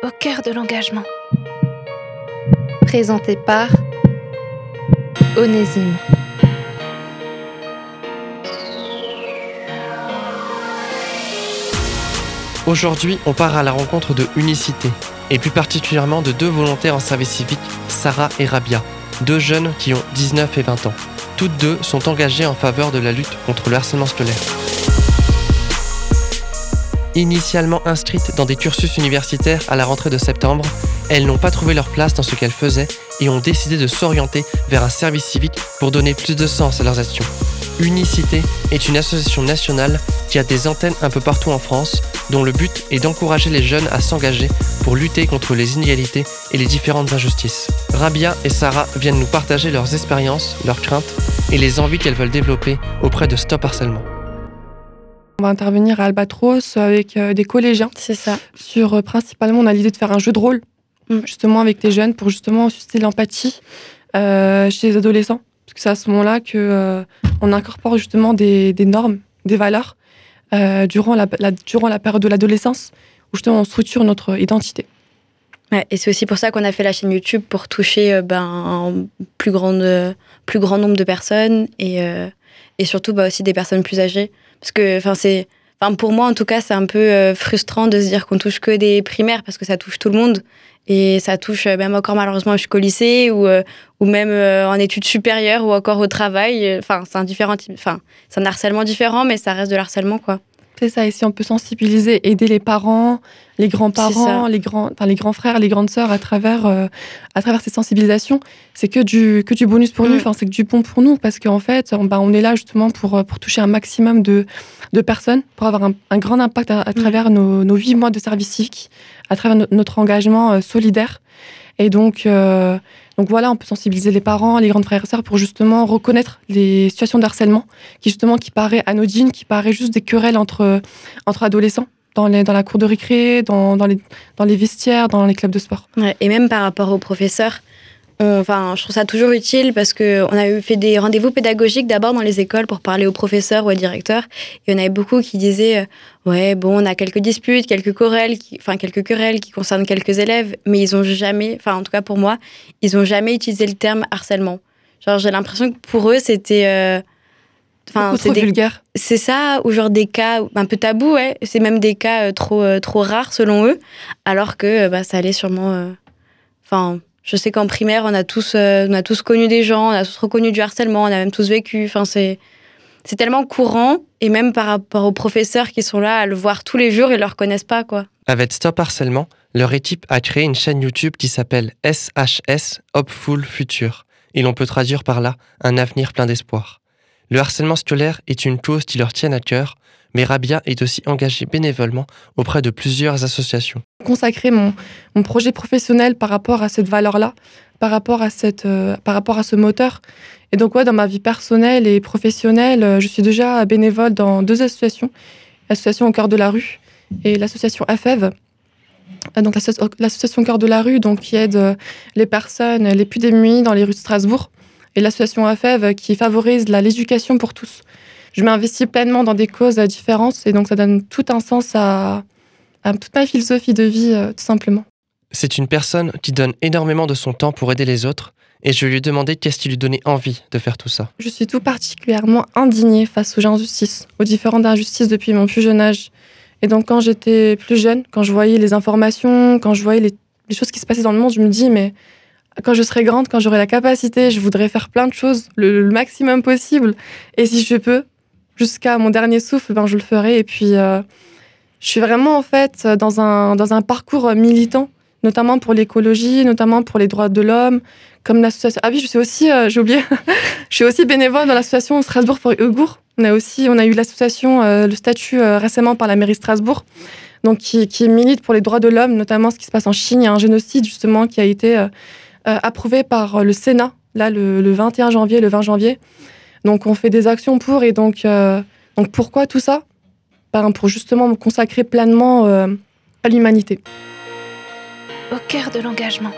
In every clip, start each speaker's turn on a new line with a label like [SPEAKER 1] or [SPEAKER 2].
[SPEAKER 1] Au cœur de l'engagement.
[SPEAKER 2] Présenté par Onésime.
[SPEAKER 3] Aujourd'hui, on part à la rencontre de Unicité, et plus particulièrement de deux volontaires en service civique, Sarah et Rabia, deux jeunes qui ont 19 et 20 ans. Toutes deux sont engagées en faveur de la lutte contre le harcèlement scolaire. Initialement inscrites dans des cursus universitaires à la rentrée de septembre, elles n'ont pas trouvé leur place dans ce qu'elles faisaient et ont décidé de s'orienter vers un service civique pour donner plus de sens à leurs actions. Unicité est une association nationale qui a des antennes un peu partout en France, dont le but est d'encourager les jeunes à s'engager pour lutter contre les inégalités et les différentes injustices. Rabia et Sarah viennent nous partager leurs expériences, leurs craintes et les envies qu'elles veulent développer auprès de Stop Harcèlement.
[SPEAKER 4] On va intervenir à Albatros avec euh, des collégiens.
[SPEAKER 2] C'est ça.
[SPEAKER 4] Sur euh, principalement, on a l'idée de faire un jeu de rôle,
[SPEAKER 2] Mm.
[SPEAKER 4] justement avec les jeunes, pour justement susciter l'empathie euh, chez les adolescents. Parce que c'est à ce moment-là que euh, on incorpore justement des, des normes, des valeurs euh, durant, la, la- durant la période de l'adolescence, où justement on structure notre identité.
[SPEAKER 5] Ouais, et c'est aussi pour ça qu'on a fait la chaîne YouTube pour toucher ben, un plus, grande, plus grand nombre de personnes et, et surtout bah, aussi des personnes plus âgées. Parce que enfin, c'est, enfin, pour moi, en tout cas, c'est un peu euh, frustrant de se dire qu'on touche que des primaires parce que ça touche tout le monde. Et ça touche euh, même encore malheureusement jusqu'au lycée ou, euh, ou même en études supérieures ou encore au travail. Enfin, c'est un, différent enfin, c'est un harcèlement différent, mais ça reste de l'harcèlement, quoi.
[SPEAKER 4] C'est ça, et si on peut sensibiliser, aider les parents, les grands-parents, les grands, enfin, les grands frères, les grandes sœurs à travers, euh, à travers ces sensibilisations, c'est que du, que du bonus pour
[SPEAKER 5] Mm.
[SPEAKER 4] nous, enfin, c'est que du bon pour nous, parce qu'en fait, on, bah, on est là justement pour, euh, pour toucher un maximum de, de personnes, pour avoir un, un grand impact à, à travers nos, nos huit mois de service civique, à travers no- notre engagement euh, solidaire. Et donc, euh, donc voilà, on peut sensibiliser les parents, les grandes frères et sœurs pour justement reconnaître les situations de harcèlement qui justement qui paraît anodine, qui paraît juste des querelles entre, entre adolescents dans, les, dans la cour de récré, dans, dans, les, dans les vestiaires, dans les clubs de sport.
[SPEAKER 5] Et même par rapport aux professeurs, enfin, je trouve ça toujours utile parce que on a eu fait des rendez-vous pédagogiques d'abord dans les écoles pour parler aux professeurs ou aux directeurs. Et on avait beaucoup qui disaient euh, Ouais, bon, on a quelques disputes, quelques querelles, qui, enfin, quelques querelles qui concernent quelques élèves, mais ils ont jamais, enfin, en tout cas pour moi, ils ont jamais utilisé le terme harcèlement. Genre, j'ai l'impression que pour eux, c'était. euh, Enfin, c'est
[SPEAKER 4] trop
[SPEAKER 5] des-
[SPEAKER 4] vulgaire.
[SPEAKER 5] c'est ça, ou genre des cas un peu tabous, ouais. C'est même des cas euh, trop, euh, trop rares selon eux, alors que euh, bah, ça allait sûrement. euh, Enfin, je sais qu'en primaire, on a, tous, euh, on a tous connu des gens, on a tous reconnu du harcèlement, on a même tous vécu. Enfin, c'est. C'est tellement courant, et même par rapport aux professeurs qui sont là à le voir tous les jours, ils ne le reconnaissent pas, quoi.
[SPEAKER 3] Avec Stop Harcèlement, leur équipe a créé une chaîne YouTube qui s'appelle SHS Hopeful Future, et l'on peut traduire par là un avenir plein d'espoir. Le harcèlement scolaire est une cause qui leur tient à cœur, mais Rabia est aussi engagée bénévolement auprès de plusieurs associations.
[SPEAKER 4] Consacrer mon, projet professionnel par rapport à cette valeur-là, par, rapport à euh, par rapport à ce moteur. Et donc, ouais, dans ma vie personnelle et professionnelle, euh, je suis déjà bénévole dans deux associations. L'association Au cœur de la rue et l'association AFEV. Euh, l'association Au cœur de la rue, donc, qui aide les personnes les plus démunies dans les rues de Strasbourg. Et l'association AFEV qui favorise l'éducation pour tous. Je m'investis pleinement dans des causes différentes et donc ça donne tout un sens à, à toute ma philosophie de vie, euh, tout simplement.
[SPEAKER 3] C'est une personne qui donne énormément de son temps pour aider les autres, et je lui ai demandé qu'est-ce qui lui donnait envie de faire tout ça.
[SPEAKER 4] Je suis tout particulièrement indignée face aux injustices, aux différentes injustices depuis mon plus jeune âge. Et donc quand j'étais plus jeune, quand je voyais les informations, quand je voyais les, les choses qui se passaient dans le monde, je me dis, mais quand je serai grande, quand j'aurai la capacité, je voudrais faire plein de choses, le, maximum possible. Et si je peux, jusqu'à mon dernier souffle, ben, je le ferai. Et puis, euh, je suis vraiment en fait dans un, dans un parcours militant, notamment pour l'écologie, notamment pour les droits de l'homme, comme l'association. Ah oui, je suis aussi, euh, j'ai oublié, je suis aussi bénévole dans l'association Strasbourg for Uyghur. On a aussi, on a eu l'association, euh, le statut euh, récemment par la mairie Strasbourg, donc qui, qui milite pour les droits de l'homme, notamment ce qui se passe en Chine. Il y a un génocide justement qui a été euh, euh, approuvé par le Sénat, là le, le 21 janvier, le 20 janvier. Donc on fait des actions pour et donc, euh, donc pourquoi tout ça? Ben, Pour justement me consacrer pleinement euh, à l'humanité.
[SPEAKER 1] Au cœur de l'engagement.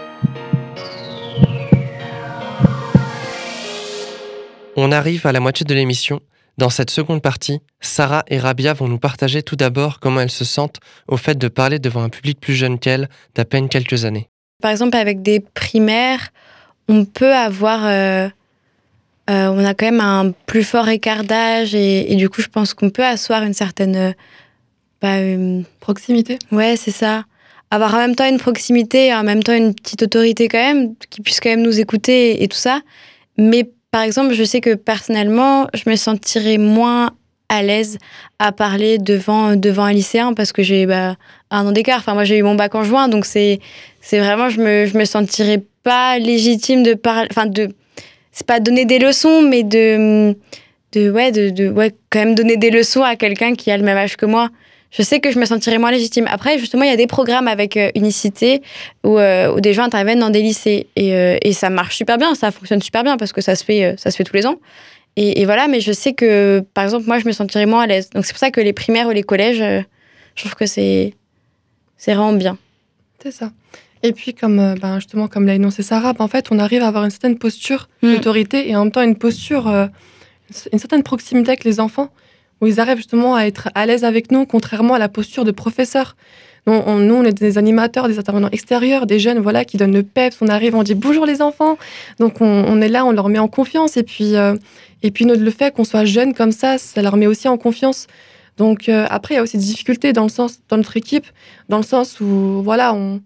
[SPEAKER 3] On arrive à la moitié de l'émission. Dans cette seconde partie, Sarah et Rabia vont nous partager tout d'abord comment elles se sentent au fait de parler devant un public plus jeune qu'elles, d'à peine quelques années.
[SPEAKER 5] Par exemple, avec des primaires, on peut avoir. euh, euh, on a quand même un plus fort écart d'âge et, et du coup, je pense qu'on peut asseoir une certaine. euh, bah, une-
[SPEAKER 4] Proximité.
[SPEAKER 5] Ouais, c'est ça. Avoir en même temps une proximité et en même temps une petite autorité quand même, qui puisse quand même nous écouter et, tout ça. Mais par exemple, je sais que personnellement, je me sentirais moins à l'aise à parler devant, devant un lycéen parce que j'ai bah, un an d'écart. Enfin, moi, j'ai eu mon bac en juin, donc c'est vraiment, je me, je me sentirais pas légitime de parler. Enfin, de. C'est pas donner des leçons, mais de. de ouais, de, de, ouais, quand même donner des leçons à quelqu'un qui a le même âge que moi je sais que je me sentirais moins légitime. Après, justement, il y a des programmes avec euh, Unicité où, euh, où des gens interviennent dans des lycées et, euh, et ça marche super bien, ça fonctionne super bien parce que ça se fait, ça se fait tous les ans. Et, et voilà, mais je sais que, par exemple, moi, je me sentirais moins à l'aise. Donc c'est pour ça que les primaires ou les collèges, euh, je trouve que c'est c'est vraiment bien.
[SPEAKER 4] C'est ça. Et puis, comme euh, ben, justement, comme l'a énoncé Sarah, ben, en fait, on arrive à avoir une certaine posture
[SPEAKER 5] Mm.
[SPEAKER 4] d'autorité et en même temps une posture, euh, une certaine proximité avec les enfants, où ils arrivent justement à être à l'aise avec nous, contrairement à la posture de professeur. Nous, on, est des animateurs, des intervenants extérieurs, des jeunes voilà, qui donnent le peps. On arrive, on dit bonjour les enfants. Donc, on, est là, on leur met en confiance. Et puis, euh, et puis le fait qu'on soit jeune comme ça, ça leur met aussi en confiance. Donc, euh, après, il y a aussi des difficultés dans, le sens, dans notre équipe, dans le sens où, voilà, on,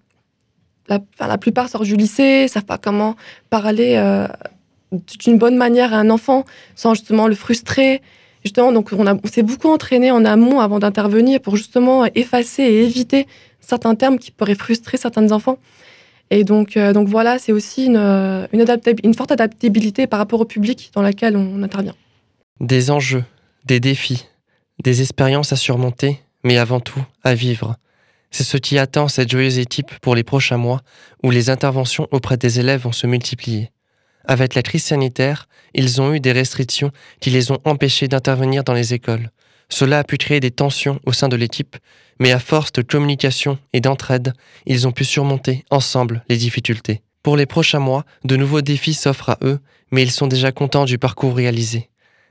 [SPEAKER 4] la, enfin, la plupart sortent du lycée, savent pas comment parler euh, d'une bonne manière à un enfant sans justement le frustrer. Justement, donc on, on s'est beaucoup entraîné en amont avant d'intervenir pour justement effacer et éviter certains termes qui pourraient frustrer certains enfants. Et donc, euh, donc voilà, c'est aussi une, une, une forte adaptabilité par rapport au public dans laquelle on intervient.
[SPEAKER 3] Des enjeux, des défis, des expériences à surmonter, mais avant tout à vivre. C'est ce qui attend cette joyeuse équipe pour les prochains mois où les interventions auprès des élèves vont se multiplier. Avec la crise sanitaire, ils ont eu des restrictions qui les ont empêchés d'intervenir dans les écoles. Cela a pu créer des tensions au sein de l'équipe, mais à force de communication et d'entraide, ils ont pu surmonter ensemble les difficultés. Pour les prochains mois, de nouveaux défis s'offrent à eux, mais ils sont déjà contents du parcours réalisé.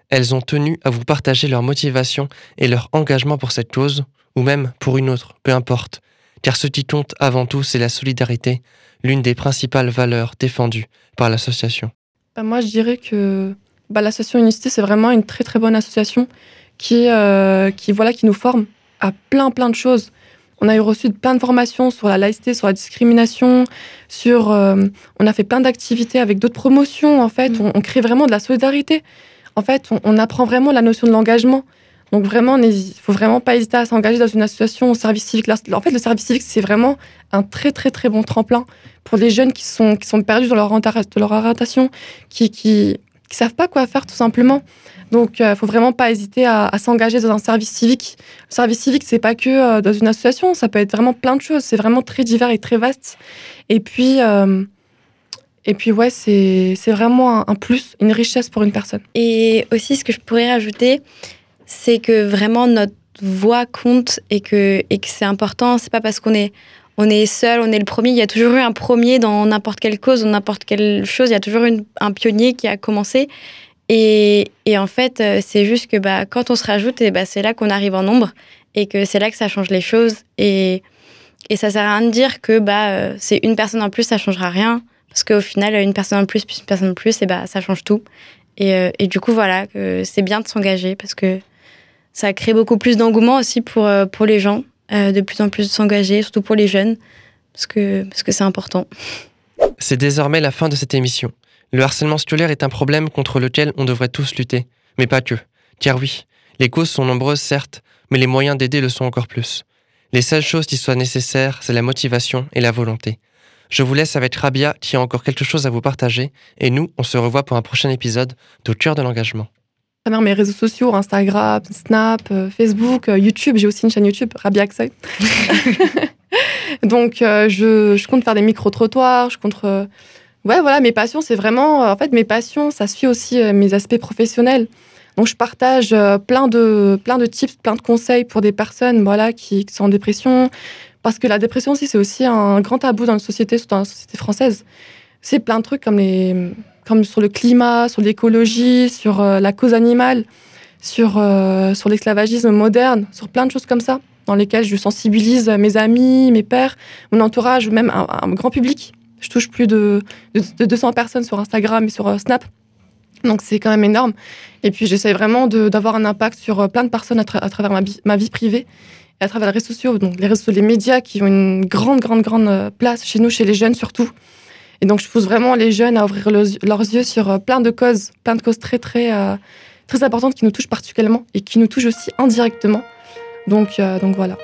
[SPEAKER 3] Elles ont tenu à vous partager leur motivation et leur engagement pour cette cause, ou même pour une autre, peu importe. Car ce qui compte avant tout, c'est la solidarité, l'une des principales valeurs défendues par l'association.
[SPEAKER 4] Bah, moi, je dirais que bah, l'association Unicité, c'est vraiment une très très bonne association qui, euh, qui, voilà, qui nous forme à plein plein de choses. On a eu reçu plein de formations sur la laïcité, sur la discrimination, sur. euh, on a fait plein d'activités avec d'autres promotions. En fait,
[SPEAKER 5] Mm.
[SPEAKER 4] on, on crée vraiment de la solidarité. En fait, on, on apprend vraiment la notion de l'engagement. Donc vraiment, il faut vraiment pas hésiter à s'engager dans une association au service civique. En fait, le service civique, c'est vraiment un très très très bon tremplin pour les jeunes qui sont, qui sont perdus dans leur, de leur orientation, qui, qui, savent pas quoi faire tout simplement. Donc, il faut vraiment pas hésiter à, s'engager dans un service civique. Le service civique, c'est pas que euh, dans une association, ça peut être vraiment plein de choses. C'est vraiment très divers et très vaste. Et puis, euh, et puis ouais, c'est vraiment un, un plus, une richesse pour une personne.
[SPEAKER 5] Et aussi, ce que je pourrais rajouter, c'est que vraiment notre voix compte et que, et que c'est important. C'est pas parce qu'on est, on est seul, on est le premier. Il y a toujours eu un premier dans n'importe quelle cause, dans n'importe quelle chose. Il y a toujours eu un pionnier qui a commencé. Et, et en fait, euh, c'est juste que bah, quand on se rajoute, bah, c'est là qu'on arrive en nombre et que c'est là que ça change les choses. Et, et ça sert à rien de dire que bah, euh, c'est une personne en plus, ça changera rien. Parce qu'au final, une personne en plus, plus une personne en plus, et bah, ça change tout. Et, euh, et du coup, voilà, c'est bien de s'engager parce que ça crée beaucoup plus d'engouement aussi pour, euh, pour les gens, euh, de plus en plus de s'engager, surtout pour les jeunes, parce que parce que c'est important.
[SPEAKER 3] C'est désormais la fin de cette émission. Le harcèlement scolaire est un problème contre lequel on devrait tous lutter, mais pas que. Car oui, les causes sont nombreuses certes, mais les moyens d'aider le sont encore plus. Les seules choses qui soient nécessaires, c'est la motivation et la volonté. Je vous laisse avec Rabia qui a encore quelque chose à vous partager, et nous, on se revoit pour un prochain épisode d'Au cœur de l'engagement.
[SPEAKER 4] À travers mes réseaux sociaux, Instagram, Snap, euh, Facebook, euh, YouTube, j'ai aussi une chaîne YouTube, Rabia Aksoy. Donc, euh, je, je compte faire des micro-trottoirs, je compte... Ouais, voilà, mes passions, c'est vraiment... en fait, mes passions, ça suit aussi mes aspects professionnels. Donc, je partage plein, de, plein de tips, plein de conseils pour des personnes voilà, qui, qui sont en dépression. Parce que la dépression aussi, c'est aussi un grand tabou dans la société, surtout dans la société française. C'est plein de trucs comme, les, comme sur le climat, sur l'écologie, sur euh, la cause animale, sur, euh, sur l'esclavagisme moderne, sur plein de choses comme ça, dans lesquelles je sensibilise mes amis, mes pères, mon entourage, même un, grand public. Je touche plus de, de, 200 personnes sur Instagram et sur euh, Snap. Donc c'est quand même énorme. Et puis j'essaie vraiment d'avoir un impact sur plein de personnes à, travers ma, ma, vie privée et à travers les réseaux sociaux, donc les réseaux, les médias qui ont une grande, grande, grande place chez nous, chez les jeunes surtout. Et donc je pousse vraiment les jeunes à ouvrir leurs yeux sur plein de causes, plein de causes très, très très importante qui nous touche particulièrement et qui nous touche aussi indirectement. Donc, euh, donc voilà.